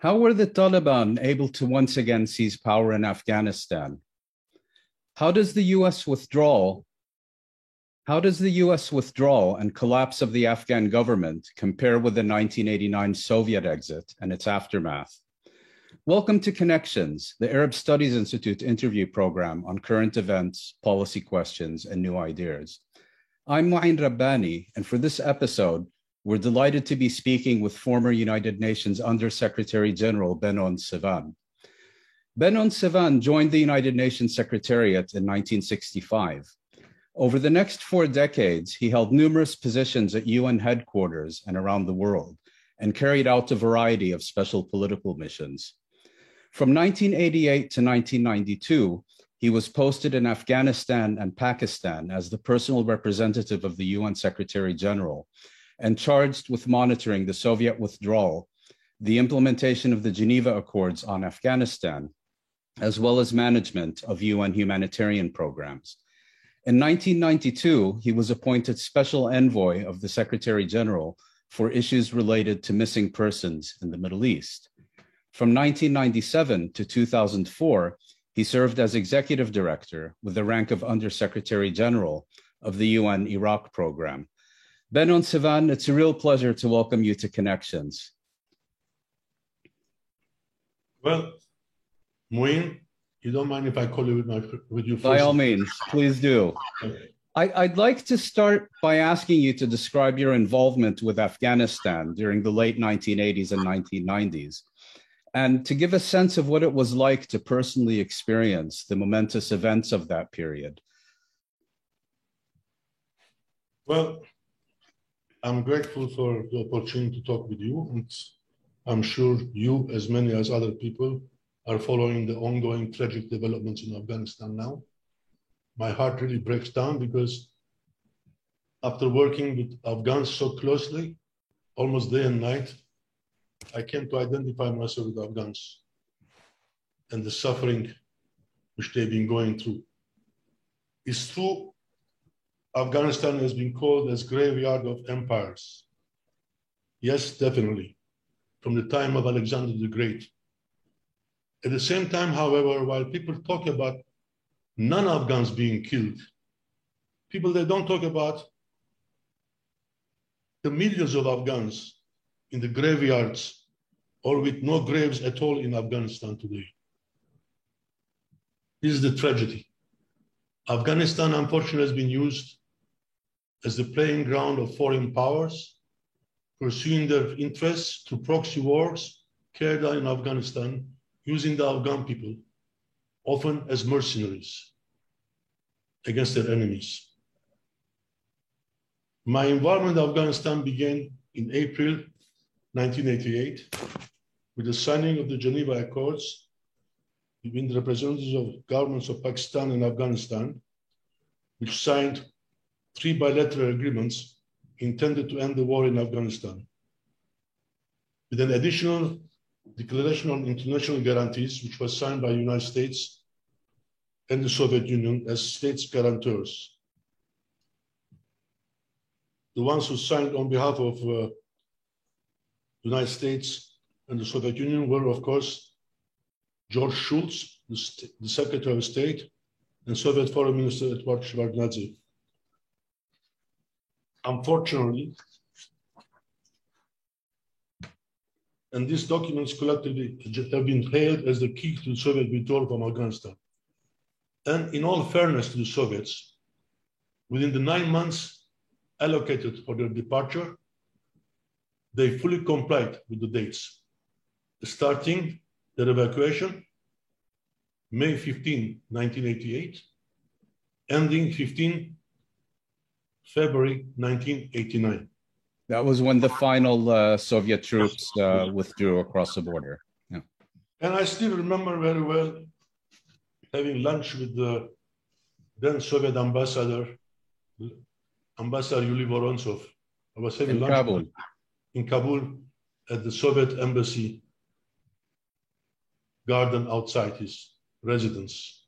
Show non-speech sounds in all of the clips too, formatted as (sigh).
How were the Taliban able to once again seize power in Afghanistan? How does the US withdrawal how does the US withdrawal and collapse of the Afghan government compare with the 1989 Soviet exit and its aftermath? Welcome to Connections, the Arab Studies Institute interview program on current events, policy questions, and new ideas. I'm Mouin Rabbani, and for this episode, we're delighted to be speaking with former United Nations Under Secretary General Benon Sevan. Benon Sevan joined the United Nations Secretariat in 1965 over the next four decades, he held numerous positions at UN headquarters and around the world, and carried out a variety of special political missions. From 1988 to 1992, he was posted in Afghanistan and Pakistan as the personal representative of the UN Secretary General and charged with monitoring the Soviet withdrawal, the implementation of the Geneva Accords on Afghanistan, as well as management of UN humanitarian programs. In 1992, he was appointed Special Envoy of the Secretary General for issues related to missing persons in the Middle East. From 1997 to 2004, he served as Executive Director with the rank of Undersecretary General of the UN Iraq Program. Benon Sevan, it's a real pleasure to welcome you to Connections. Well, Mouin, you don't mind if I call you with my with you? By all means, please do. Okay. I, would like to start by asking you to describe your involvement with Afghanistan during the late 1980s and 1990s, and to give a sense of what it was like to personally experience the momentous events of that period. Well, I'm grateful for the opportunity to talk with you, and I'm sure you, as many as other people, are following the ongoing tragic developments in Afghanistan now. My heart really breaks down because after working with Afghans so closely, almost day and night, I came to identify myself with Afghans and the suffering which they've been going through. It's true, Afghanistan has been called as graveyard of empires. Yes, definitely. From the time of Alexander the Great, at the same time, however, while people talk about non-Afghans being killed, people they don't talk about the millions of Afghans in the graveyards or with no graves at all in Afghanistan today. This is the tragedy. Afghanistan, unfortunately, has been used as the playing ground of foreign powers pursuing their interests through proxy wars carried out in Afghanistan using the Afghan people, often as mercenaries against their enemies. My involvement in Afghanistan began in April 1988 with the signing of the Geneva Accords between the representatives of governments of Pakistan and Afghanistan, which signed three bilateral agreements intended to end the war in Afghanistan. With an additional Declaration on International Guarantees, which was signed by the United States and the Soviet Union as states guarantors. The ones who signed on behalf of uh, the United States and the Soviet Union were, of course, George Shultz, the, the Secretary of State, and Soviet Foreign Minister Edward Shevardnadze. Unfortunately, and these documents collectively have been hailed as the key to Soviet withdrawal from Afghanistan. And in all fairness to the Soviets, within the nine months allocated for their departure, they fully complied with the dates, starting their evacuation May 15, 1988, ending 15 February 1989. That was when the final uh, Soviet troops uh, withdrew across the border. Yeah. And I still remember very well having lunch with the then Soviet ambassador, Ambassador Yuli Vorontsov. I was having in lunch Kabul. in Kabul at the Soviet embassy garden outside his residence.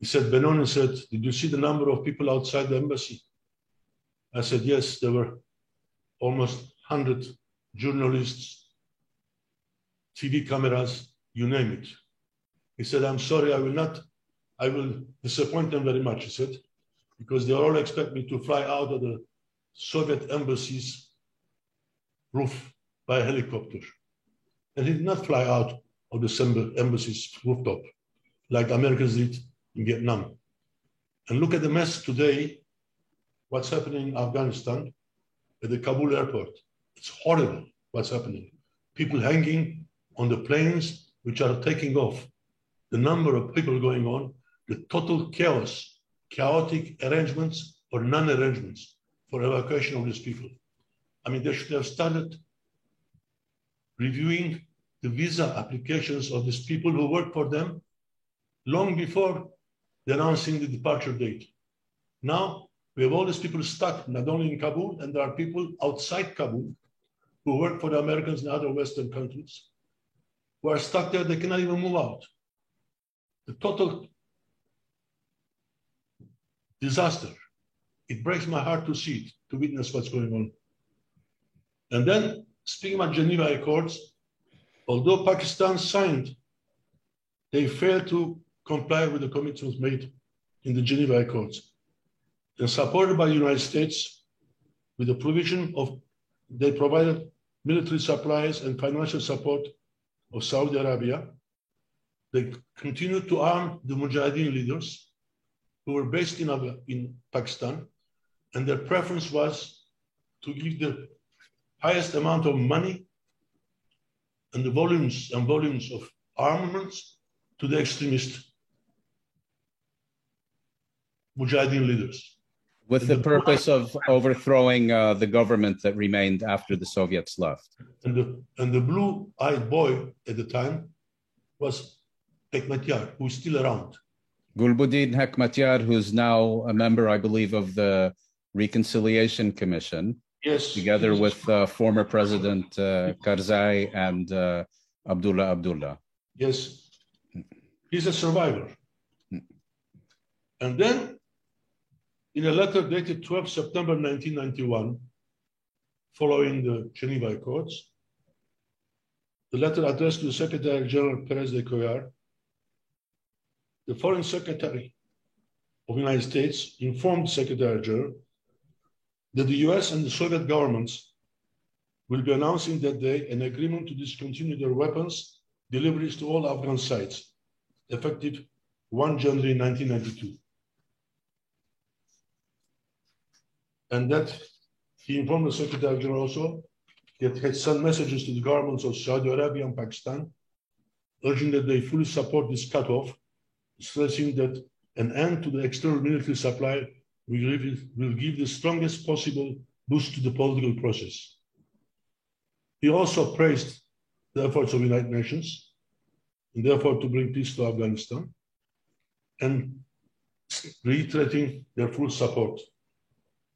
He said, Benoni said, Did you see the number of people outside the embassy? I said, Yes, there were almost 100 journalists, TV cameras, you name it. He said, I'm sorry, I will not, I will disappoint them very much, he said, because they all expect me to fly out of the Soviet embassy's roof by helicopter. And he did not fly out of the embassy's rooftop like Americans did in Vietnam. And look at the mess today, what's happening in Afghanistan at the Kabul airport. It's horrible what's happening. People hanging on the planes which are taking off. The number of people going on, the total chaos, chaotic arrangements or non-arrangements for evacuation of these people. I mean, they should have started reviewing the visa applications of these people who work for them long before announcing the departure date. Now we have all these people stuck, not only in Kabul, and there are people outside Kabul who work for the Americans and other Western countries who are stuck there, they cannot even move out. The total disaster. It breaks my heart to see it, to witness what's going on. And then, speaking about Geneva Accords, although Pakistan signed, they failed to comply with the commitments made in the Geneva Accords. Supported by the United States with the provision of, they provided military supplies and financial support of Saudi Arabia. They continued to arm the Mujahideen leaders who were based in, in Pakistan. And their preference was to give the highest amount of money and the volumes and volumes of armaments to the extremist Mujahideen leaders. With the, the purpose of overthrowing uh, the government that remained after the Soviets left. And the, and the blue eyed boy at the time was Hekmatyar, who's still around. Gulbuddin Hekmatyar, who's now a member, I believe, of the Reconciliation Commission. Yes. Together with uh, former President uh, Karzai and uh, Abdullah Abdullah. Yes. He's a survivor. Hmm. And then in a letter dated 12 September 1991, following the Geneva Accords, the letter addressed to the Secretary General Perez de Cuellar, the Foreign Secretary of the United States informed Secretary General that the US and the Soviet governments will be announcing that day an agreement to discontinue their weapons deliveries to all Afghan sites, effective 1 January 1992. And that he informed the Secretary General also that he had sent messages to the governments of Saudi Arabia and Pakistan, urging that they fully support this cutoff, stressing that an end to the external military supply will give, will give the strongest possible boost to the political process. He also praised the efforts of the United Nations in the effort to bring peace to Afghanistan and reiterating their full support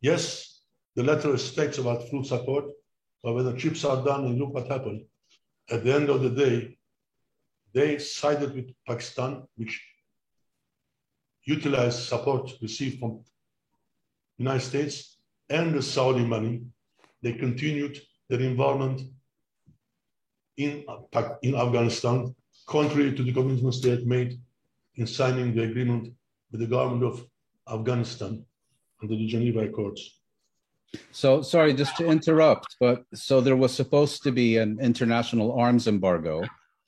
Yes, the letter states about full support, but when the chips are done and look what happened, at the end of the day, they sided with Pakistan, which utilized support received from United States and the Saudi money. They continued their involvement in, in Afghanistan, contrary to the commitments they had made in signing the agreement with the government of Afghanistan under the Geneva Accords. So, sorry, just to interrupt, but so there was supposed to be an international arms embargo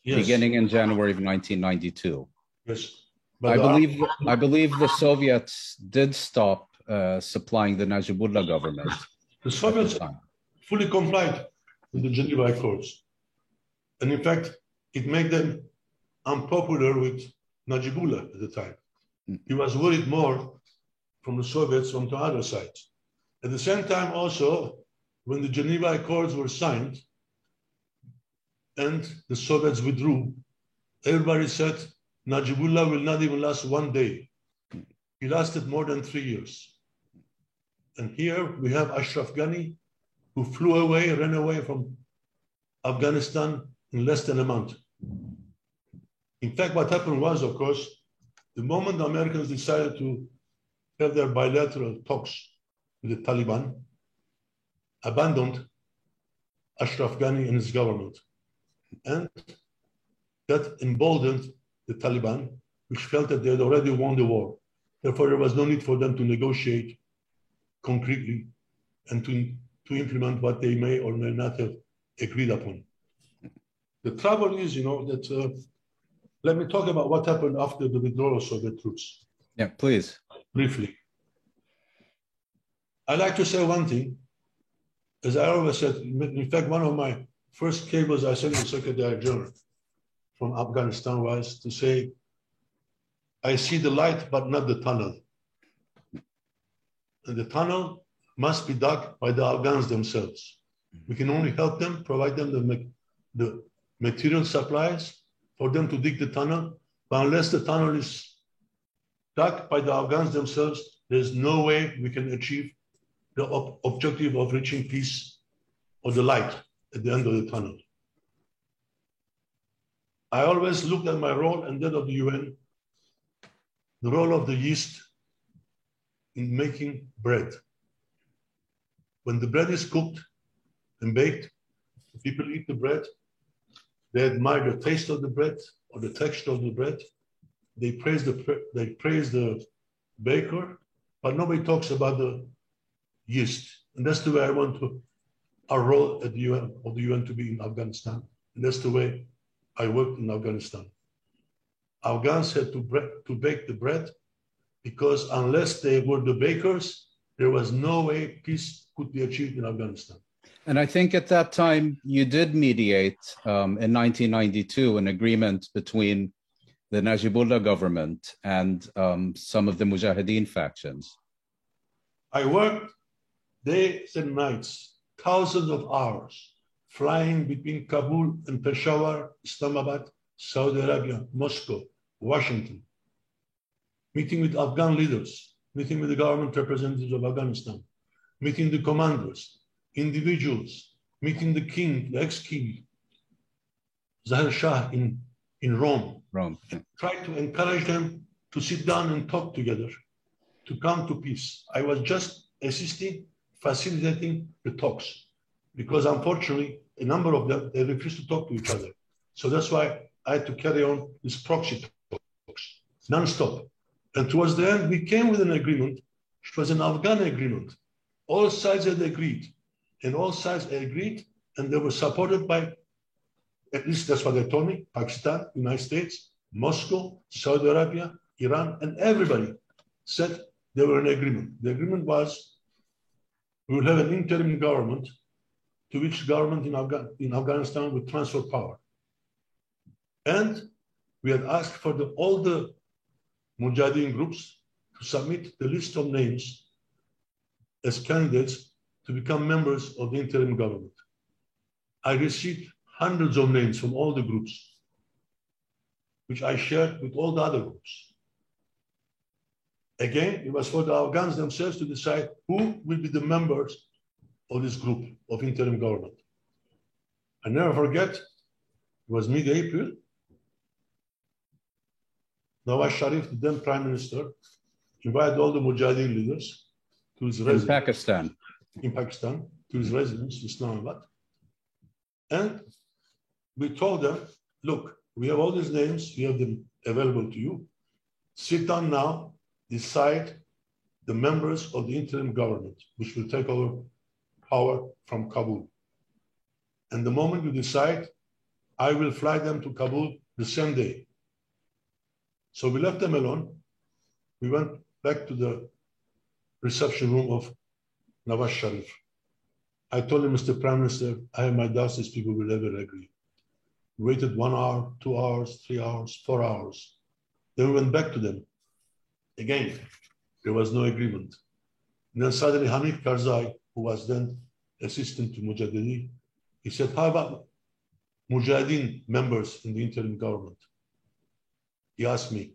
yes. beginning in January of 1992. Yes. But I believe I believe the Soviets did stop uh, supplying the Najibullah government. (laughs) The Soviets the fully complied with the Geneva Accords. And in fact, it made them unpopular with Najibullah at the time. Mm. He was worried more from the Soviets onto other side. At the same time, also, when the Geneva Accords were signed and the Soviets withdrew, everybody said Najibullah will not even last one day. He lasted more than three years. And here we have Ashraf Ghani, who flew away, ran away from Afghanistan in less than a month. In fact, what happened was, of course, the moment the Americans decided to have their bilateral talks with the Taliban, abandoned Ashraf Ghani and his government. And that emboldened the Taliban, which felt that they had already won the war. Therefore, there was no need for them to negotiate concretely and to, to implement what they may or may not have agreed upon. The trouble is, you know, that uh, let me talk about what happened after the withdrawal of Soviet troops. Yeah, please. Briefly. I like to say one thing. As I always said, in fact, one of my first cables I sent to Secretary General from Afghanistan was to say, I see the light, but not the tunnel. And the tunnel must be dug by the Afghans themselves. We can only help them, provide them the, the material supplies for them to dig the tunnel. But unless the tunnel is dug by the Afghans themselves, there's no way we can achieve the ob objective of reaching peace or the light at the end of the tunnel. I always looked at my role and that of the UN, the role of the yeast in making bread. When the bread is cooked and baked, people eat the bread, they admire the taste of the bread or the texture of the bread. They praise the, they praise the baker, but nobody talks about the yeast. And that's the way I want to, our role at the UN, of the UN to be in Afghanistan. And that's the way I worked in Afghanistan. Afghans had to, to bake the bread because unless they were the bakers, there was no way peace could be achieved in Afghanistan. And I think at that time you did mediate um, in 1992 an agreement between the Najibullah government and um, some of the Mujahideen factions. I worked days and nights, thousands of hours, flying between Kabul and Peshawar, Islamabad, Saudi Arabia, Moscow, Washington, meeting with Afghan leaders, meeting with the government representatives of Afghanistan, meeting the commanders, individuals, meeting the king, the ex-king, Zahir Shah in, in Rome. Rome. Try to encourage them to sit down and talk together, to come to peace. I was just assisting, facilitating the talks, because unfortunately, a number of them, they refused to talk to each other. So that's why I had to carry on this proxy talks, non-stop. And towards the end, we came with an agreement, It was an Afghan agreement. All sides had agreed and all sides agreed, and they were supported by, at least that's what they told me, Pakistan, United States, Moscow, Saudi Arabia, Iran, and everybody said they were in agreement. The agreement was we will have an interim government to which government in, Afga in Afghanistan would transfer power. And we had asked for the, all the Mujahideen groups to submit the list of names as candidates to become members of the interim government. I received hundreds of names from all the groups, which I shared with all the other groups. Again, it was for the Afghans themselves to decide who will be the members of this group of interim government. I never forget, it was mid-April. Nawaz Sharif, the then prime minister, invited all the Mujahideen leaders to his residence. In Pakistan in Pakistan to his residence, Islamabad. And we told them, look, we have all these names, we have them available to you. Sit down now, decide the members of the interim government, which will take over power from Kabul. And the moment you decide, I will fly them to Kabul the same day. So we left them alone. We went back to the reception room of Nawaz Sharif. I told him, Mr. Prime Minister, I have my doubts these people will ever agree. Waited one hour, two hours, three hours, four hours. Then we went back to them. Again, there was no agreement. And then suddenly Hamid Karzai, who was then assistant to Mojaddedi, he said, how about Mujahideen members in the interim government? He asked me.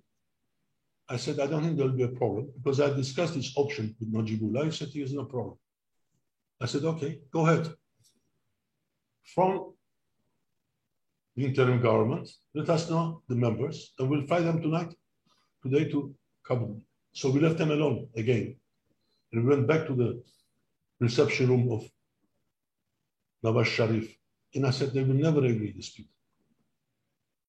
I said, I don't think there'll be a problem because I discussed this option with Najibullah. He said, he has no problem. I said, okay, go ahead. From the interim government, let us know the members, and we'll fly them tonight, today to Kabul. So we left them alone again. And we went back to the reception room of Nawaz Sharif. And I said, they will never agree, these people.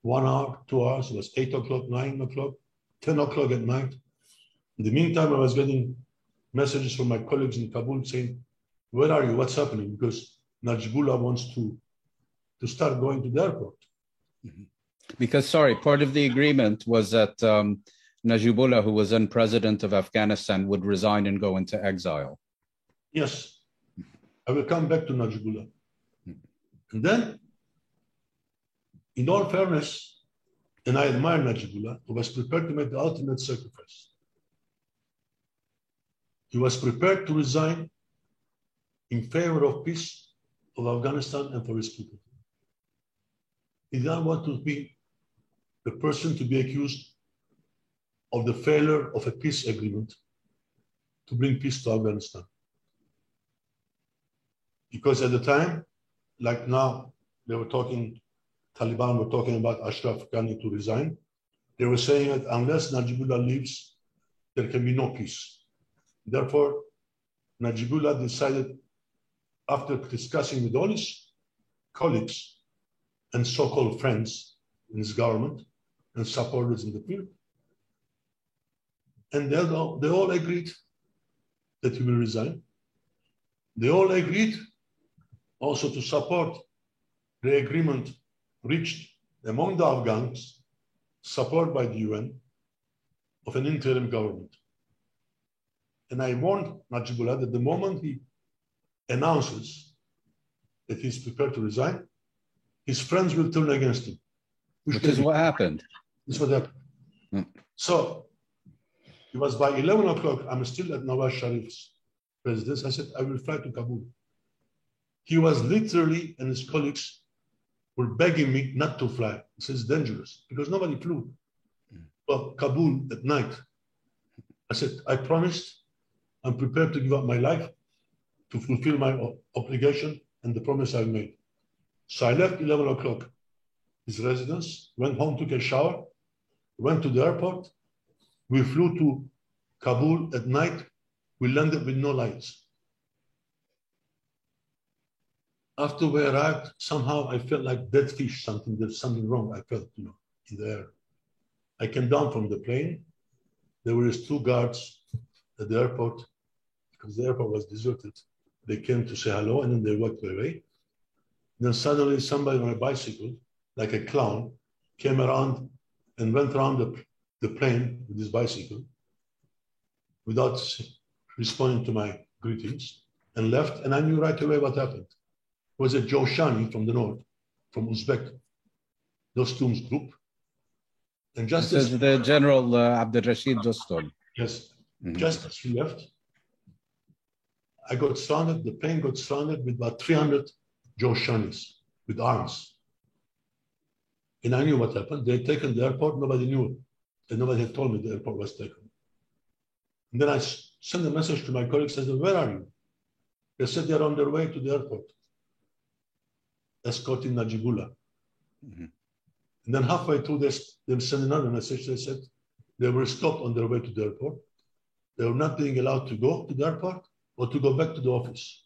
one hour, two hours, it was eight o'clock, nine o'clock, 10 o'clock at night. In the meantime, I was getting messages from my colleagues in Kabul saying, where are you? What's happening? Because Najibullah wants to, to start going to the airport. Because, sorry, part of the agreement was that um, Najibullah, who was then president of Afghanistan, would resign and go into exile. Yes, I will come back to Najibullah. And then, in all fairness, and I admire Najibullah, who was prepared to make the ultimate sacrifice. He was prepared to resign in favor of peace of Afghanistan and for his people. He doesn't want to be the person to be accused of the failure of a peace agreement to bring peace to Afghanistan. Because at the time, like now, they were talking, Taliban were talking about Ashraf Ghani to resign. They were saying that unless Najibullah leaves, there can be no peace. Therefore, Najibullah decided, after discussing with all his colleagues and so-called friends in his government and supporters in the field, and they all, they all agreed that he will resign. They all agreed also to support the agreement reached among the Afghans, supported by the UN, of an interim government. And I warned Najibullah that the moment he announces that he's prepared to resign, his friends will turn against him. Which, is what happened. This is what happened. Hmm. So it was by 11 o'clock, I'm still at Nawaz Sharif's residence. I said, I will fly to Kabul. He was literally, and his colleagues were begging me not to fly. He says, dangerous, because nobody flew. Well, Kabul at night. I said, I promised I'm prepared to give up my life to fulfill my obligation and the promise I made. So I left 11 o'clock his residence, went home, took a shower, went to the airport. We flew to Kabul at night. We landed with no lights. After we arrived, somehow I felt like dead fish, something, there's something wrong. I felt, you know, in the air. I came down from the plane. There were two guards at the airport because the airport was deserted. They came to say hello and then they walked away. Then suddenly somebody on a bicycle, like a clown, came around and went around the, the plane with his bicycle without responding to my greetings and left. And I knew right away what happened It was a Jowzjani from the north, from Uzbek, Dostum's group. And just this as the General uh, Abdurrashid Dostum. Yes, mm-hmm. just as he left, I got stranded, the plane got stranded with about 300 Jowzjanis with arms. And I knew what happened. They had taken the airport, nobody knew. And nobody had told me the airport was taken. And then I sent a message to my colleagues, I said, where are you? They said they're on their way to the airport escorting Najibullah. Mm-hmm. And then halfway through this, they sent another message. They said they were stopped on their way to the airport. They were not being allowed to go to the airport or to go back to the office.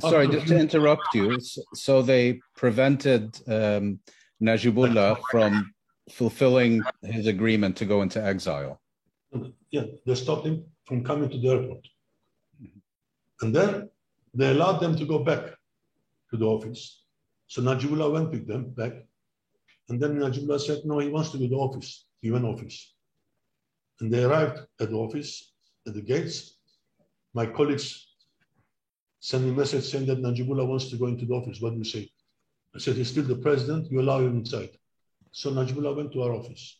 Sorry, just to interrupt you. So they prevented um, Najibullah from fulfilling his agreement to go into exile. Yeah, they stopped him from coming to the airport. And then they allowed them to go back to the office. So Najibullah went with them back. And then Najibullah said, no, he wants to go to the office, the UN office. And they arrived at the office, at the gates. My colleagues sent me a message saying that Najibullah wants to go into the office. What do you say? I said, he's still the president, you allow him inside. So Najibullah went to our office.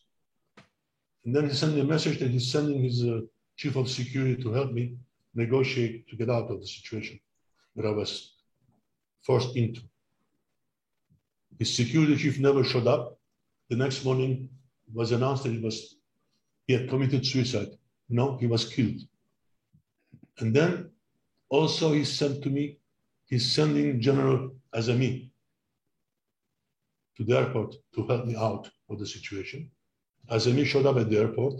And then he sent me a message that he's sending his uh, chief of security to help me negotiate to get out of the situation that I was forced into. His security chief never showed up. The next morning was announced that he was he had committed suicide. No, he was killed. And then also he sent to me, he's sending General Azimi to the airport to help me out of the situation. Azimi showed up at the airport,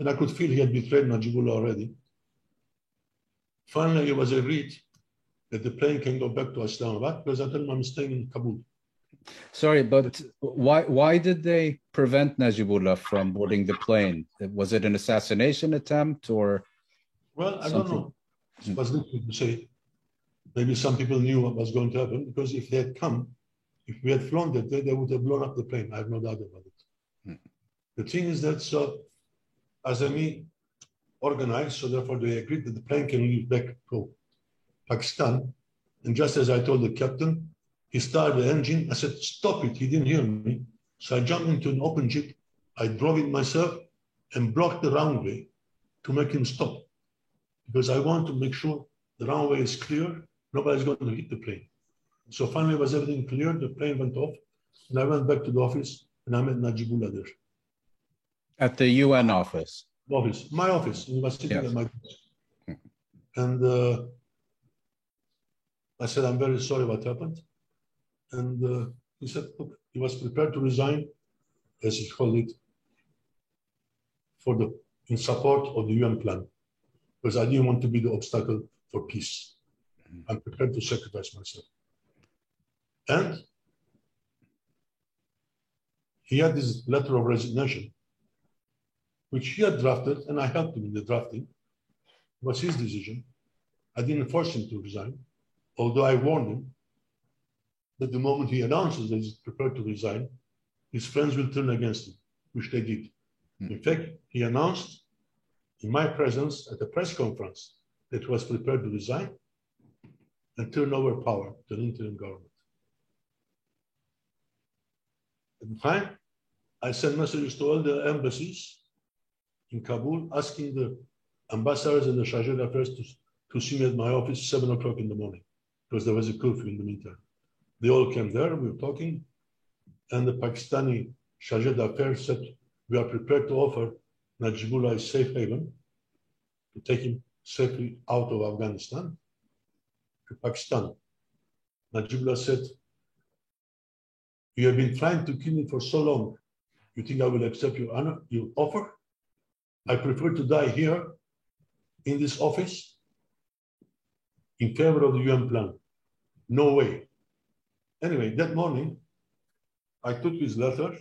and I could feel he had betrayed Najibullah already. Finally, it was agreed that the plane can go back to Islamabad because I told him I'm staying in Kabul. Sorry, but why why did they prevent Najibullah from boarding the plane? Was it an assassination attempt or? Well, I don't know. It was difficult to say. Maybe some people knew what was going to happen because if they had come, if we had flown that day, they would have blown up the plane. I have no doubt about it. Hmm. The thing is that so Azimi organized, so therefore they agreed that the plane can leave back to Pakistan. And just as I told the captain, he started the engine. I said, stop it. He didn't hear me. So I jumped into an open jeep. I drove it myself and blocked the runway to make him stop. Because I want to make sure the runway is clear. Nobody's going to hit the plane. So finally, was everything clear? The plane went off. And I went back to the office and I met Najibullah there. At the UN office? Office, my office. He was sitting yes. at my desk. And uh, I said, I'm very sorry what happened. And uh, he said, look, he was prepared to resign, as he called it, for the in support of the UN plan, because I didn't want to be the obstacle for peace. I'm prepared to sacrifice myself. And he had this letter of resignation, which he had drafted, and I helped him in the drafting. It was his decision. I didn't force him to resign, although I warned him that the moment he announces that he's prepared to resign, his friends will turn against him, which they did. In fact, he announced in my presence at a press conference that was prepared to resign and turn over power to the interim government. At the time, I sent messages to all the embassies in Kabul asking the ambassadors and the charge d'affaires to, to see me at my office seven o'clock in the morning because there was a curfew in the meantime. They all came there, we were talking, and the Pakistani charge d'affaires said, we are prepared to offer Najibullah is safe haven to take him safely out of Afghanistan to Pakistan. Najibullah said, you have been trying to kill me for so long. You think I will accept your honor, your offer? I prefer to die here in this office in favor of the UN plan. No way. Anyway, that morning, I took his letter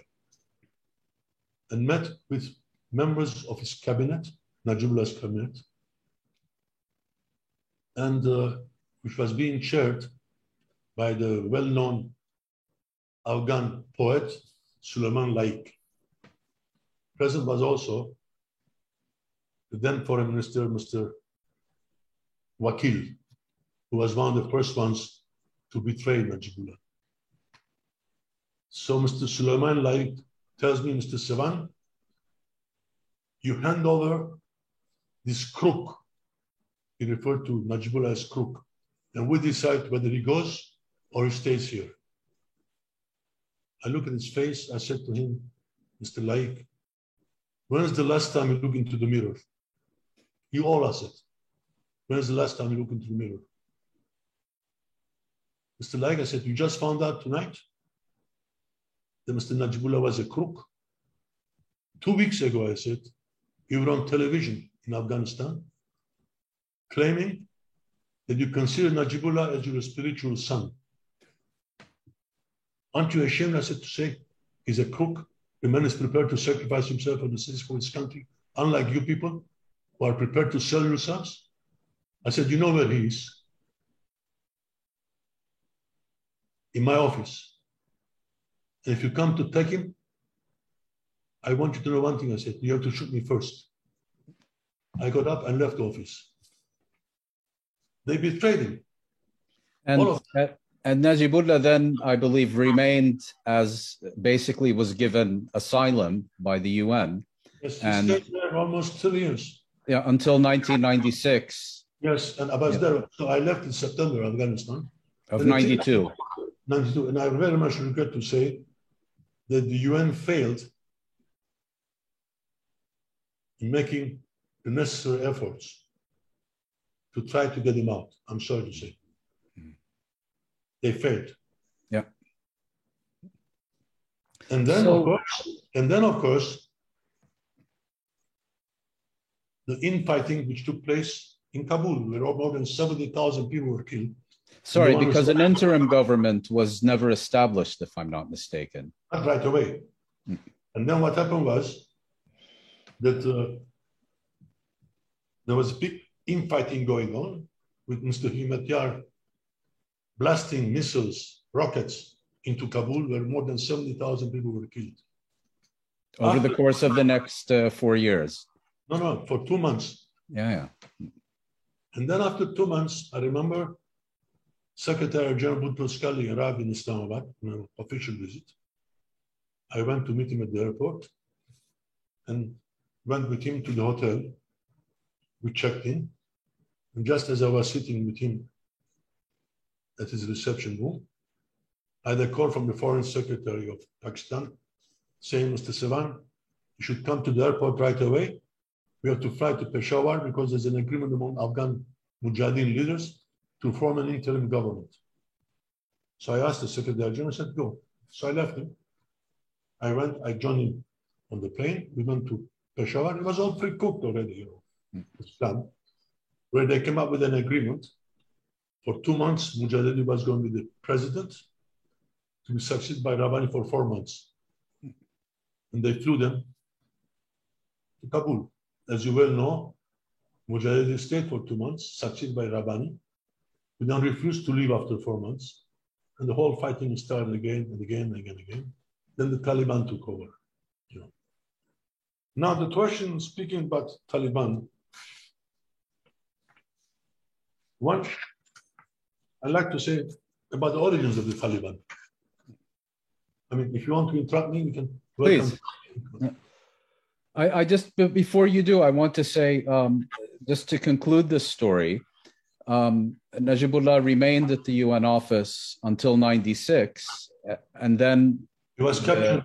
and met with members of his cabinet, Najibullah's cabinet, and uh, which was being chaired by the well-known Afghan poet Suleiman Laik. Present was also the then foreign minister, Mr. Wakil, who was one of the first ones to betray Najibullah. So Mr. Suleiman Laik tells me, Mr. Sevan, you hand over this crook. He referred to Najibullah as crook. And we decide whether he goes or he stays here. I look at his face. I said to him, Mr. Laik, when is the last time you look into the mirror? You all asked it. When is the last time you look into the mirror? Mr. Laik, I said, you just found out tonight? that Mr. Najibullah was a crook. Two weeks ago, I said, you were on television in Afghanistan claiming that you consider Najibullah as your spiritual son. Aren't you ashamed, I said, to say he's a crook? The man is prepared to sacrifice himself the citizens for his country, unlike you people who are prepared to sell yourselves. I said, you know where he is? In my office. And if you come to take him, I want you to know one thing. I said, you have to shoot me first. I got up and left the office. They betrayed him. And, uh, and Najibullah then, I believe, remained as basically was given asylum by the UN. Yes, he and, stayed there almost two years. Yeah, until 1996. Yes, and I was yeah. there. So I left in September, Afghanistan. Of 92. 92. And I very much regret to say that the UN failed making the necessary efforts to try to get him out. I'm sorry to say. Mm. They failed. Yeah. And then so, of course, and then of course, the infighting which took place in Kabul, where more than 70,000 people were killed. Sorry, because an interim government was never established, if I'm not mistaken. Not right away. Mm. And then what happened was that uh, there was big infighting going on with Mr. Hekmatyar blasting missiles, rockets into Kabul, where more than 70,000 people were killed. Over the course of the next uh, four years. No, no, for two months. Yeah, yeah. And then after two months, I remember Secretary General Boutros Ghali arrived in Islamabad on an official visit. I went to meet him at the airport and went with him to the hotel. We checked in. And just as I was sitting with him at his reception room, I had a call from the Foreign Secretary of Pakistan saying, Mr. Sevan, you should come to the airport right away. We have to fly to Peshawar because there's an agreement among Afghan Mujahideen leaders to form an interim government. So I asked the Secretary General, I said, go. So I left him. I went, I joined him on the plane. We went to Peshawar. It was all pre-cooked already, you know, this plan, where they came up with an agreement. For two months, Mojaddedi was going to be the president to be succeeded by Rabani for four months. And they flew them to Kabul. As you well know, Mojaddedi stayed for two months, succeeded by Rabani, who then refused to leave after four months. And the whole fighting started again and again and again and again. Then the Taliban took over. You know. Now the question speaking about Taliban, one, I'd like to say about the origins of the Taliban. I mean, if you want to interrupt me, you can. Please. I, I just, before you do, I want to say, um, just to conclude this story, um, Najibullah remained at the UN office until 96, uh, and then, He was captured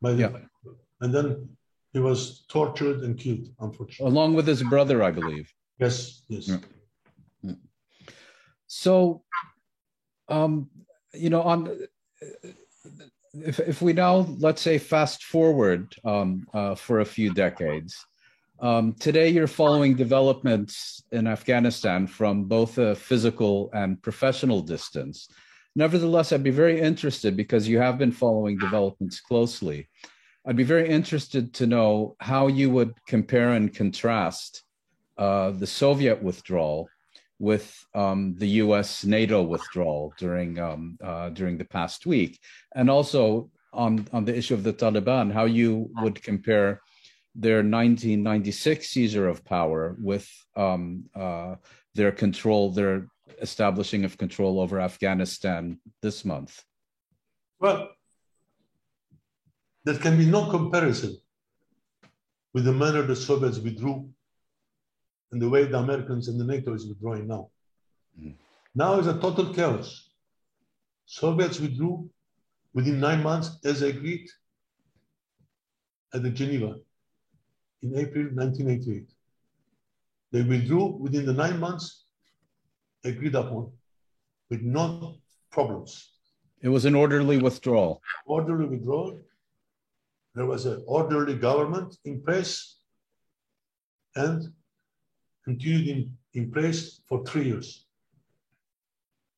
by the, yeah. and then he was tortured and killed, unfortunately. along with his brother, I believe. Yes, yes. Yeah. So, um, you know, on if if we now let's say fast forward um, uh, for a few decades, um, today you're following developments in Afghanistan from both a physical and professional distance. Nevertheless, I'd be very interested because you have been following developments closely. I'd be very interested to know how you would compare and contrast uh, the Soviet withdrawal with um, the U.S. NATO withdrawal during um, uh, during the past week, and also on on the issue of the Taliban, how you would compare their 1996 seizure of power with um, uh, their control, their establishing of control over Afghanistan this month. Well, there can be no comparison with the manner the Soviets withdrew and the way the Americans and the NATO is withdrawing now. Mhm. Now is a total chaos. Soviets withdrew within nine months as agreed at the Geneva in April 1988. They withdrew within the nine months agreed upon with no problems It was an orderly withdrawal. orderly withdrawal. There was an orderly government in place and continued in, in place for three years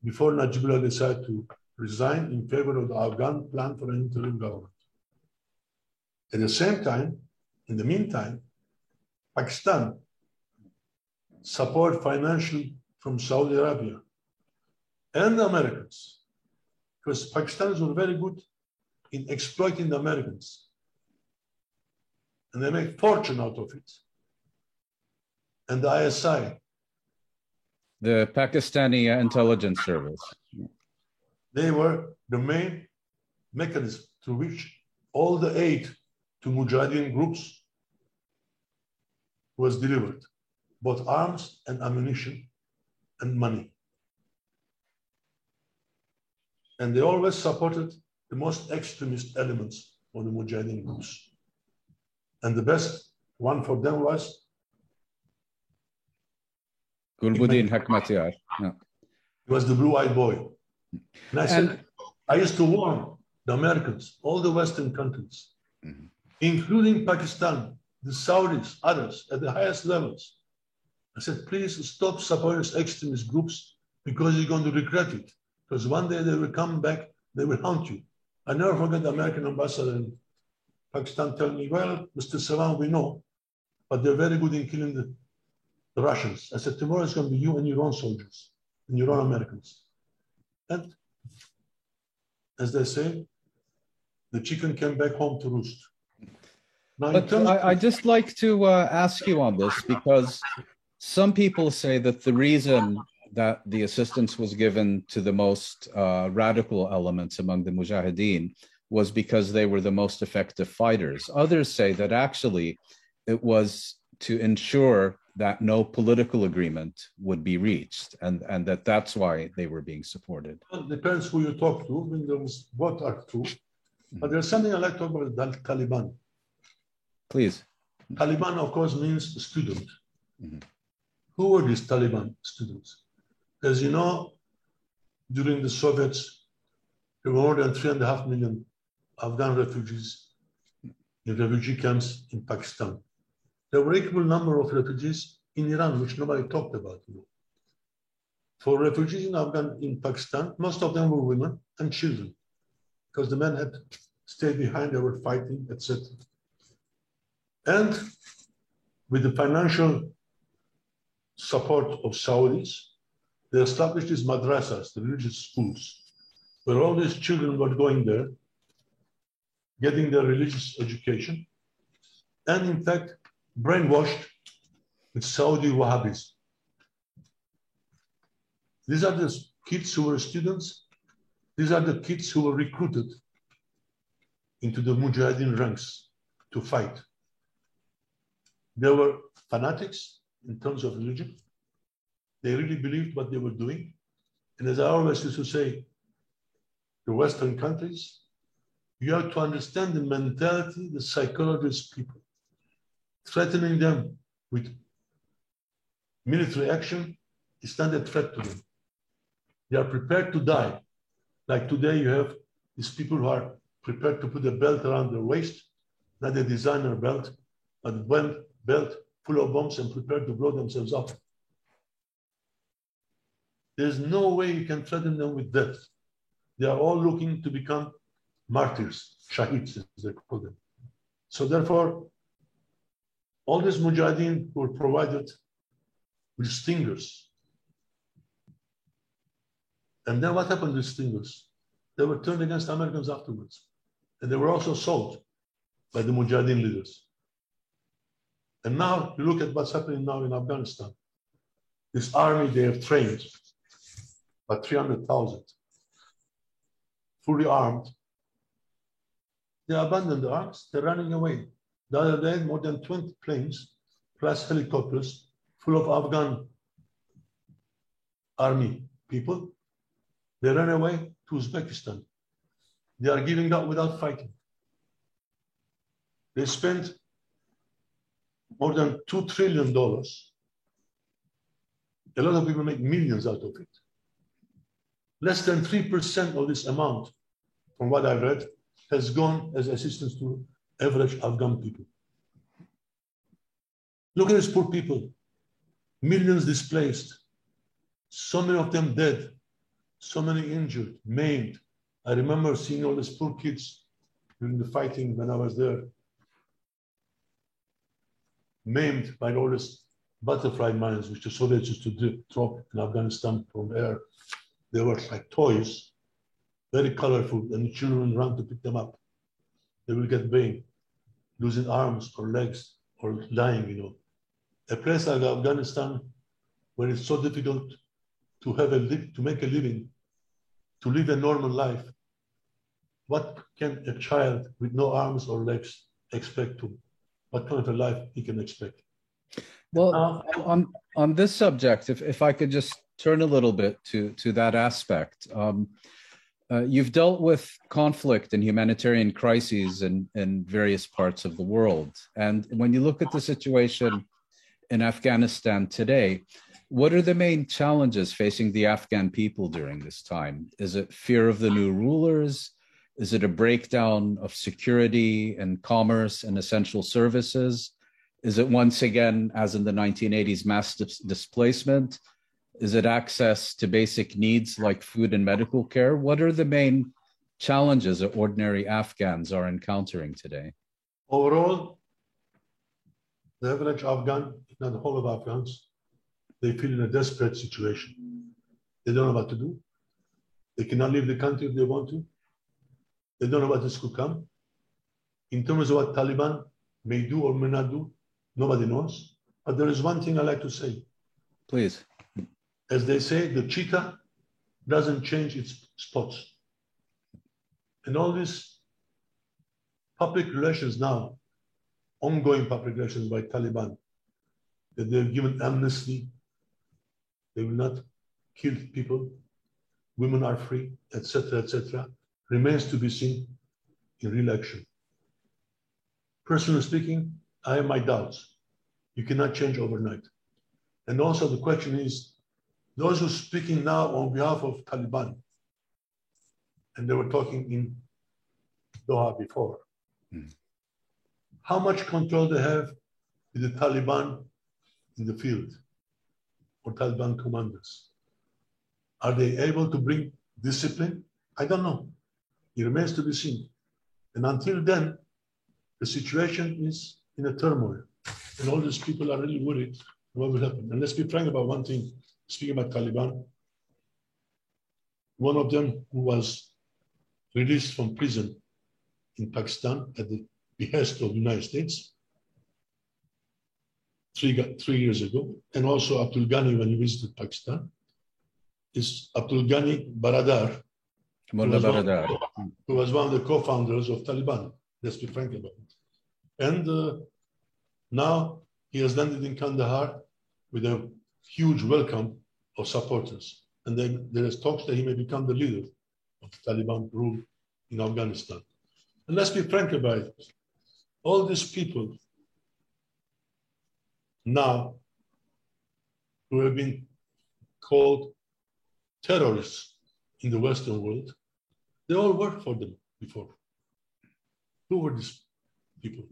before Najibullah decided to resign in favor of the Afghan plan for an interim government. At the same time, in the meantime, Pakistan support financially from Saudi Arabia and the Americans because Pakistanis were very good in exploiting the Americans. And they make fortune out of it. And the ISI, The Pakistani uh, intelligence service. they were the main mechanism through which all the aid to Mujahideen groups was delivered, both arms and ammunition and money. And they always supported the most extremist elements of the Mujahideen groups. And the best one for them was Gulbuddin Hekmatyar. Yeah. was the blue-eyed boy. And I said, And- I used to warn the Americans, all the Western countries, Mhm. including Pakistan, the Saudis, others at the highest levels. I said, please stop supporting extremist groups because you're going to regret it. Because one day they will come back, they will haunt you. I never forget the American ambassador in Pakistan telling me, well, Mr. Salam, we know, but they're very good in killing the, the Russians. I said, tomorrow it's going to be you and your own soldiers and your own Americans. And as they say, the chicken came back home to roost. Now, but I, I just like to uh, ask you on this because some people say that the reason that the assistance was given to the most uh, radical elements among the Mujahideen was because they were the most effective fighters. Others say that actually it was to ensure that no political agreement would be reached and, and that that's why they were being supported. It depends who you talk to. I mean, there was, both are true. But there's something I like to talk about the Taliban. Please. Taliban, of course, means student. Mm-hmm. Who were these Taliban students? As you know, during the Soviets, there were more than three and a half million Afghan refugees in refugee camps in Pakistan. There were equal number of refugees in Iran, which nobody talked about. For refugees in Afghan in Pakistan, most of them were women and children, because the men had stayed behind, they were fighting, etc. And with the financial support of Saudis, they established these madrasas, the religious schools, where all these children were going there, getting their religious education, and in fact, brainwashed with Saudi Wahhabis. These are the kids who were students. These are the kids who were recruited into the Mujahideen ranks to fight. They were fanatics in terms of religion. They really believed what they were doing. And as I always used to say, the Western countries, you have to understand the mentality, the psychology of people. Threatening them with military action is not a threat to them. They are prepared to die. Like today, you have these people who are prepared to put a belt around their waist, not a designer belt, but a belt full of bombs and prepared to blow themselves up. There's no way you can threaten them with death. They are all looking to become martyrs, shahids, as they call them. So therefore, all these mujahideen were provided with stingers. And then what happened with stingers? They were turned against Americans afterwards. And they were also sold by the mujahideen leaders. And now you look at what's happening now in Afghanistan. This army they have trained but 300,000, fully armed. They abandoned the arms, they're running away. The other day, more than 20 planes plus helicopters full of Afghan army people, they ran away to Uzbekistan. They are giving up without fighting. They spent more than $2 trillion. A lot of people make millions out of it. Less than 3% of this amount, from what I've read, has gone as assistance to average Afghan people. Look at these poor people, millions displaced, so many of them dead, so many injured, maimed. I remember seeing all these poor kids during the fighting when I was there, maimed by all these butterfly mines, which the Soviets used to drop in Afghanistan from air. They were like toys, very colorful, and the children run to pick them up. They will get pain, losing arms or legs or dying, you know. A place like Afghanistan, where it's so difficult to have a to make a living, to live a normal life, what can a child with no arms or legs expect to? What kind of a life he can expect? Well, uh, on on this subject, if if I could just turn a little bit to to that aspect. Um, uh, you've dealt with conflict and humanitarian crises in, in various parts of the world. And when you look at the situation in Afghanistan today, what are the main challenges facing the Afghan people during this time? Is it fear of the new rulers? Is it a breakdown of security and commerce and essential services? Is it once again, as in the 1980s, mass dis- displacement? Is it access to basic needs like food and medical care? What are the main challenges that ordinary Afghans are encountering today? Overall, the average Afghan, not the whole of Afghans, they feel in a desperate situation. They don't know what to do. They cannot leave the country if they want to. They don't know what this could come. In terms of what Taliban may do or may not do, nobody knows. But there is one thing I like to say. Please. As they say, the cheetah doesn't change its spots. And all this public relations now, ongoing public relations by Taliban, that they've given amnesty, they will not kill people, women are free, etc., etc., remains to be seen in real action. Personally speaking, I have my doubts. You cannot change overnight. And also the question is, those who are speaking now on behalf of Taliban, and they were talking in Doha before, mm. how much control they have with the Taliban in the field or Taliban commanders? Are they able to bring discipline? I don't know. It remains to be seen. And until then, the situation is in a turmoil. And all these people are really worried what will happen. And let's be frank about one thing, speaking about Taliban. One of them who was released from prison in Pakistan at the behest of the United States three, three years ago, and also Abdul Ghani when he visited Pakistan, is Abdul Ghani Baradar, who was, Baradar. One, who was one of the co-founders of Taliban. Let's be frank about it. And uh, now he has landed in Kandahar with a huge welcome of supporters. And then there is talks that he may become the leader of the Taliban rule in Afghanistan. And let's be frank about it. All these people now who have been called terrorists in the Western world, they all worked for them before. Who were these people?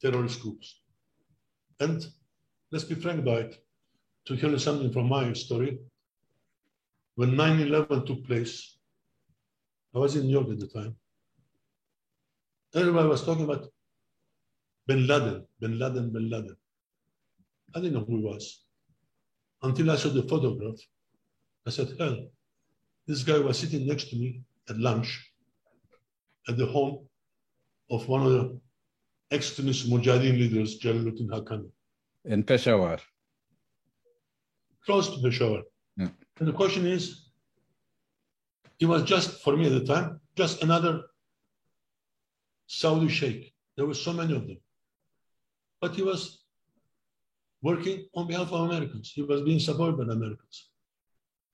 Terrorist groups. And let's be frank about it. To tell you something from my story, when 9 11 took place, I was in New York at the time. Everybody was talking about bin Laden, bin Laden, bin Laden. I didn't know who he was until I saw the photograph. I said, hell, this guy was sitting next to me at lunch at the home of one of the extremist Mujahideen leaders, Jalaluddin Haqqani. In Peshawar. Close to Peshawar. Yeah. And the question is, he was just, for me at the time, just another Saudi sheikh. There were so many of them. But he was working on behalf of Americans. He was being supported by Americans.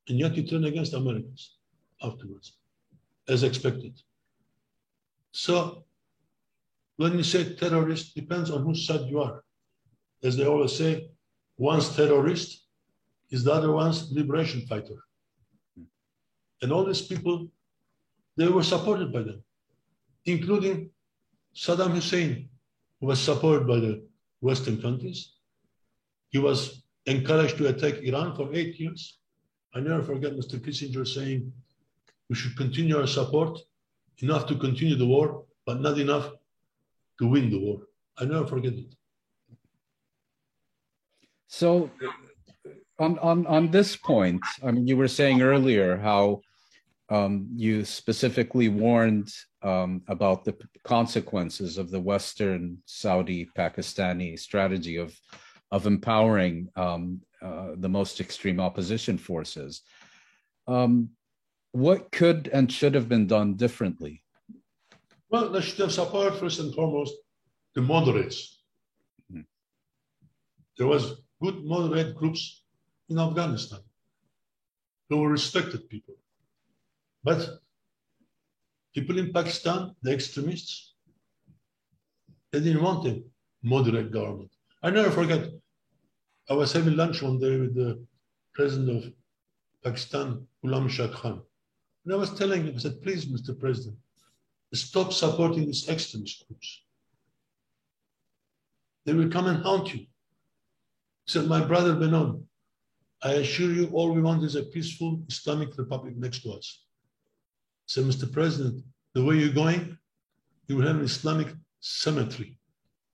And yet he turned against Americans afterwards, as expected. So when you say terrorist, depends on whose side you are. As they always say, one's terrorist is the other one's liberation fighter. And all these people, they were supported by them, including Saddam Hussein, who was supported by the Western countries, he was encouraged to attack Iran for eight years. I never forget Mr. Kissinger saying, we should continue our support, enough to continue the war, but not enough to win the war. I never forget it. So on, on, on this point, I mean, you were saying earlier how um, you specifically warned um, about the consequences of the Western Saudi Pakistani strategy of of empowering um, uh, the most extreme opposition forces. Um, what could and should have been done differently? Well, they should have supported first and foremost the moderates. Hmm. There was good moderate groups in Afghanistan who were respected people. But people in Pakistan, the extremists, they didn't want a moderate government. I never forget, I was having lunch one day with the president of Pakistan, Ghulam Ishaq Khan. And I was telling him, I said, please, Mr. President, stop supporting these extremist groups. They will come and haunt you. He said, my brother Benon, I assure you, all we want is a peaceful Islamic Republic next to us. So, Mr. President, the way you're going, you will have an Islamic cemetery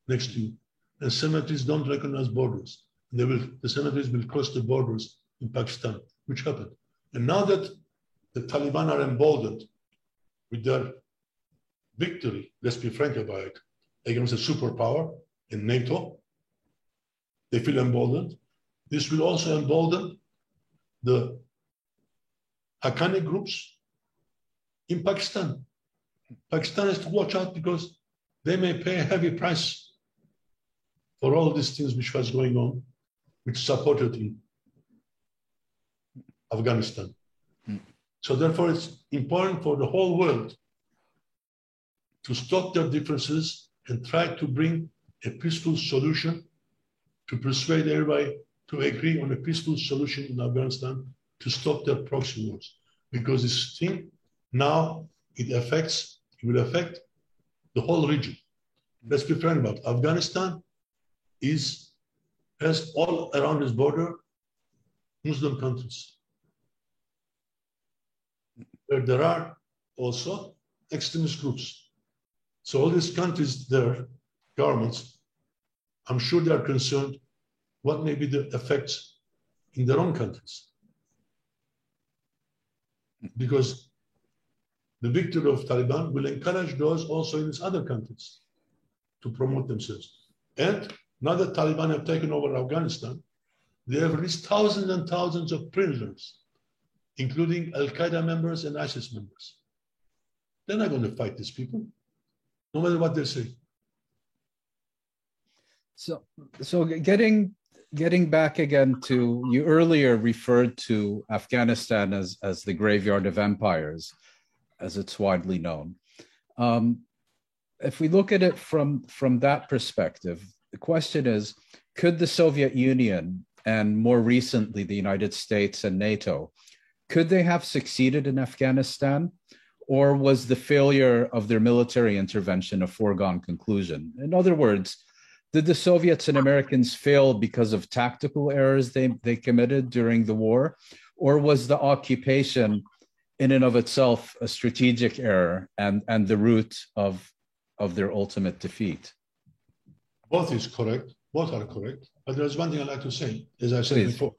next to you. And cemeteries don't recognize borders. They will, the cemeteries will cross the borders in Pakistan, which happened. And now that the Taliban are emboldened with their victory, let's be frank about it, against a superpower in NATO, they feel emboldened. This will also embolden the Haqqani groups in Pakistan. Pakistan has to watch out because they may pay a heavy price for all these things which was going on, which supported in Afghanistan. Mm. So therefore, it's important for the whole world to stop their differences and try to bring a peaceful solution to persuade everybody to agree on a peaceful solution in Afghanistan to stop their proxy wars. Because this thing now it affects, it will affect the whole region. Let's be frank about it. Afghanistan is has all around its border Muslim countries. Where there are also extremist groups. So all these countries, their governments, I'm sure they are concerned what may be the effects in their own countries. Because the victory of Taliban will encourage those also in these other countries to promote themselves. And now that Taliban have taken over Afghanistan, they have released thousands and thousands of prisoners, including Al Qaeda members and ISIS members. They're not going to fight these people, no matter what they say. So, so getting getting back again to you earlier referred to Afghanistan as as the graveyard of empires, as it's widely known. Um, if we look at it from from that perspective, the question is: Could the Soviet Union and more recently the United States and NATO could they have succeeded in Afghanistan? Or was the failure of their military intervention a foregone conclusion? In other words, did the Soviets and Americans fail because of tactical errors they, they committed during the war? Or was the occupation in and of itself a strategic error and, and the root of, of their ultimate defeat? Both is correct. Both are correct. But there's one thing I'd like to say, as I said Please. before.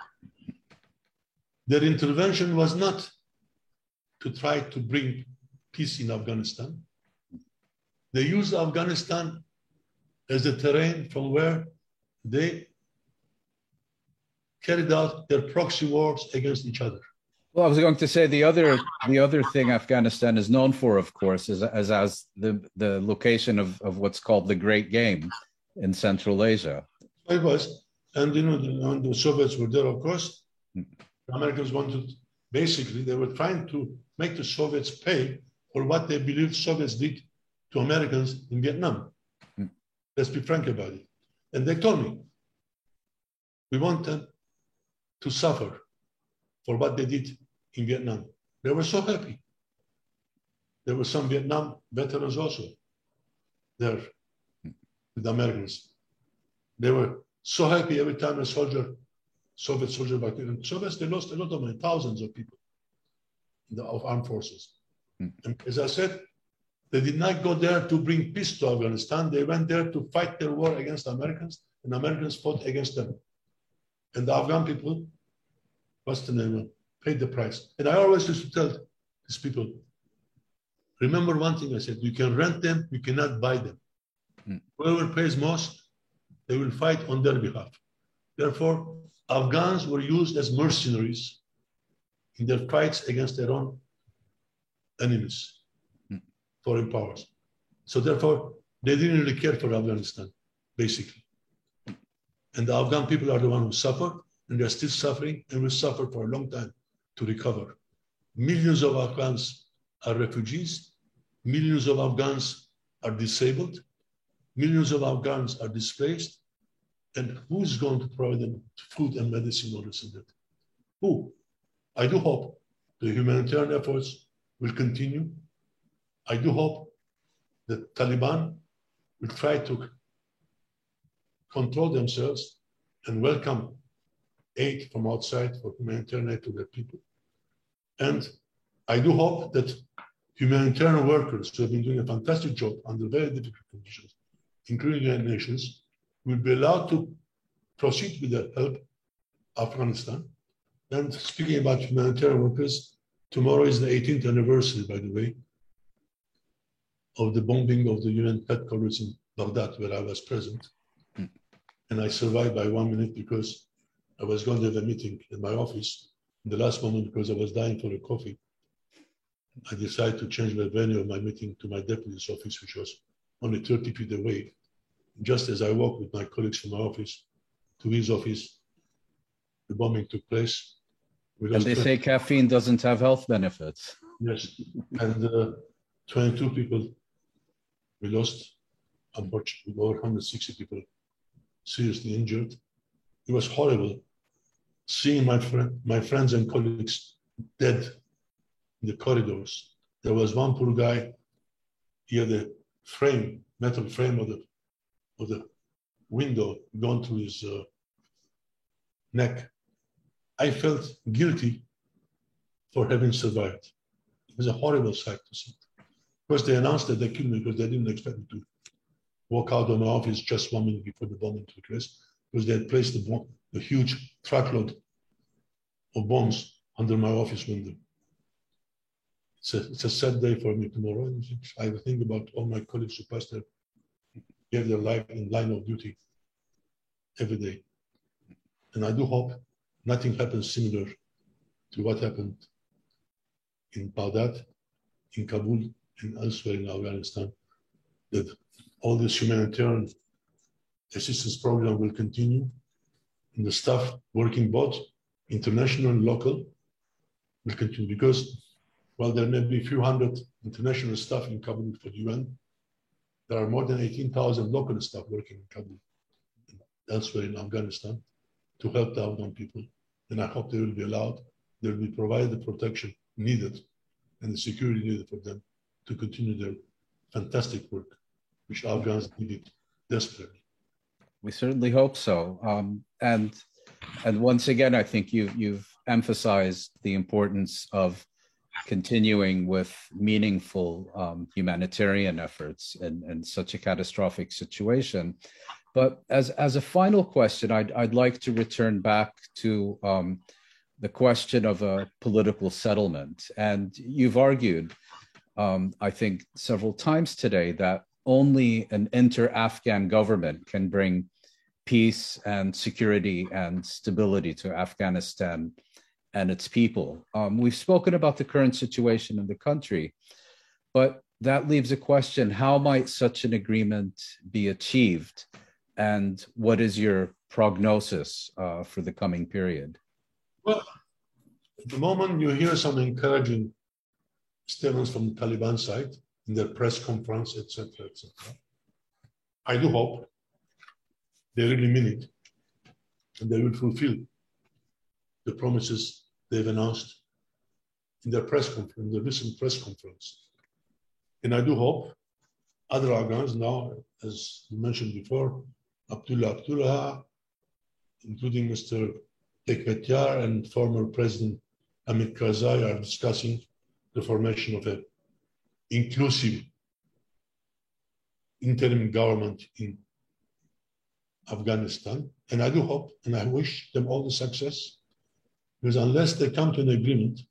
Their intervention was not to try to bring peace in Afghanistan. They used Afghanistan as the terrain from where they carried out their proxy wars against each other. Well, I was going to say the other the other thing Afghanistan is known for, of course, is as as the the location of, of what's called the Great Game in Central Asia. It was, and you know, when the Soviets were there, of course, hmm. the Americans wanted basically they were trying to make the Soviets pay for what they believed Soviets did to Americans in Vietnam. Let's be frank about it. And they told me, we want them to suffer for what they did in Vietnam. They were so happy. There were some Vietnam veterans also there with the Americans. They were so happy every time a soldier, Soviet soldier back then. Soviets, they lost a lot of money, thousands of people the, of armed forces. Mm. And as I said, they did not go there to bring peace to Afghanistan. They went there to fight their war against Americans, and Americans fought against them. And the Afghan people, what's the name? Paid the price. And I always used to tell these people, remember one thing I said, you can rent them, you cannot buy them. Mm. Whoever pays most, they will fight on their behalf. Therefore, Afghans were used as mercenaries in their fights against their own enemies foreign powers. So therefore, they didn't really care for Afghanistan, basically. And the Afghan people are the ones who suffer, and they're still suffering, and will suffer for a long time to recover. Millions of Afghans are refugees. Millions of Afghans are disabled. Millions of Afghans are displaced. And who's going to provide them food and medicine or this and that? Who? I do hope the humanitarian efforts will continue I do hope that Taliban will try to control themselves and welcome aid from outside for humanitarian aid to their people. And I do hope that humanitarian workers who have been doing a fantastic job under very difficult conditions, including United Nations, will be allowed to proceed with the help Afghanistan. And speaking about humanitarian workers, tomorrow is the 18th anniversary, by the way, of the bombing of the UN headquarters in Baghdad, where I was present. Mm. And I survived by one minute because I was going to have a meeting in my office in the last moment because I was dying for a coffee. I decided to change the venue of my meeting to my deputy's office, which was only 30 feet away. Just as I walked with my colleagues from my office to his office, the bombing took place. and they say caffeine doesn't have health benefits. Yes, and uh, 22 people we lost, unfortunately, over 160 people seriously injured. It was horrible seeing my my friends and colleagues dead in the corridors. There was one poor guy. He had a frame, metal frame of the of the window gone through his uh, neck. I felt guilty for having survived. It was a horrible sight to see. First, they announced that they killed me because they didn't expect me to walk out of my office just one minute before the bomb bombing took place, because they had placed the, bomb, the huge truckload of bombs under my office window. It's a, it's a sad day for me tomorrow. I think about all my colleagues who passed there, gave their life in line of duty every day. And I do hope nothing happens similar to what happened in Baghdad, in Kabul, and elsewhere in Afghanistan, that all this humanitarian assistance program will continue, and the staff working both international and local will continue because while there may be a few hundred international staff in Kabul for the UN, there are more than 18,000 local staff working in Kabul elsewhere in Afghanistan to help the Afghan people. And I hope they will be allowed, they will be provided the protection needed and the security needed for them to continue their fantastic work, which Afghans needed desperately. We certainly hope so. Um, and and once again, I think you you've emphasized the importance of continuing with meaningful um, humanitarian efforts in, in such a catastrophic situation. But as as a final question, I'd I'd like to return back to um, the question of a political settlement. And you've argued, um, I think, several times today that only an inter-Afghan government can bring peace and security and stability to Afghanistan and its people. Um, we've spoken about the current situation in the country, but that leaves a question how might such an agreement be achieved? And what is your prognosis uh, for the coming period? Well, the moment, you hear some encouraging statements from the Taliban side in their press conference, etc., etc. I do hope they really mean it and they will fulfill the promises they've announced in their press conference, the recent press conference. And I do hope other Afghans now, as you mentioned before, Abdullah Abdullah, including Mr. Hekmatyar and former President Hamid Karzai are discussing the formation of an inclusive interim government in Afghanistan. And I do hope and I wish them all the success because unless they come to an agreement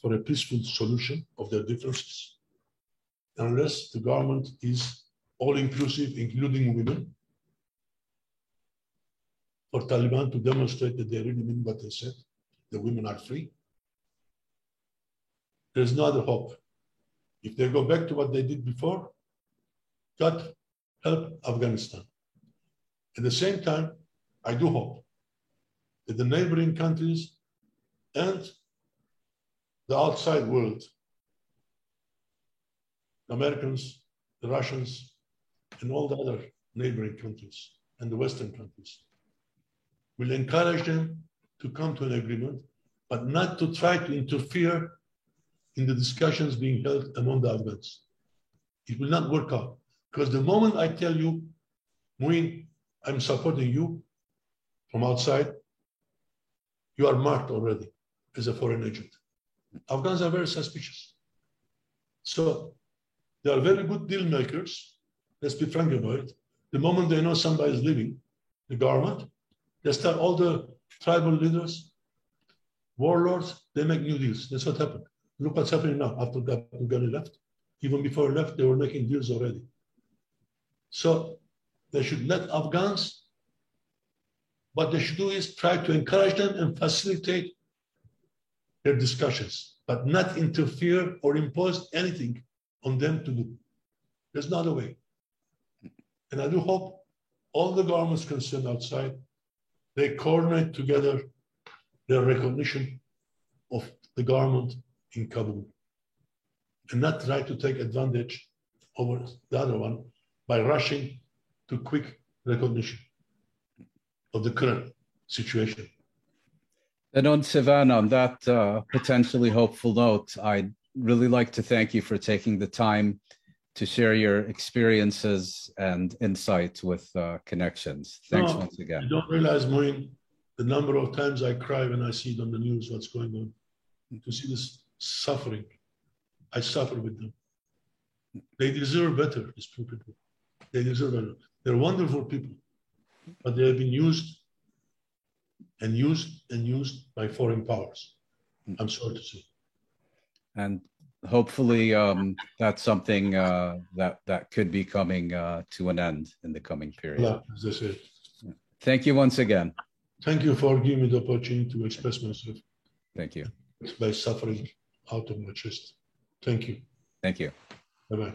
for a peaceful solution of their differences, unless the government is all inclusive, including women, for Taliban to demonstrate that they really mean what they said, the women are free, there's no other hope. If they go back to what they did before, God help Afghanistan. At the same time, I do hope that the neighboring countries and the outside world, the Americans, the Russians, and all the other neighboring countries and the Western countries, will encourage them to come to an agreement, but not to try to interfere in the discussions being held among the Afghans. It will not work out. Because the moment I tell you, Mouin, I'm supporting you, from outside, you are marked already as a foreign agent. Afghans are very suspicious. So they are very good deal makers. Let's be frank about it. The moment they know somebody is leaving the government, they start all the tribal leaders, warlords, they make new deals. That's what happened. Look what's happening now after Ghani left. Even before he left, they were making deals already. So they should let Afghans, what they should do is try to encourage them and facilitate their discussions, but not interfere or impose anything on them to do. There's not a way. And I do hope all the governments concerned outside, they coordinate together their recognition of the government in Kabul and not try to take advantage over the other one by rushing to quick recognition of the current situation. And on Sevan, on that uh, potentially hopeful note, I'd really like to thank you for taking the time to share your experiences and insights with uh, Connections. Thanks no, once again. You don't realize, Mouin, the number of times I cry when I see it on the news, what's going on. To see this suffering, I suffer with them. They deserve better, these poor people. They deserve better. They're wonderful people, but they have been used and used and used by foreign powers. I'm sorry to say. And hopefully, um, that's something uh, that that could be coming uh, to an end in the coming period. Yeah, as I said. Thank you once again. Thank you for giving me the opportunity to express myself. Thank you. By suffering out of my chest. Thank you. Thank you. Bye bye.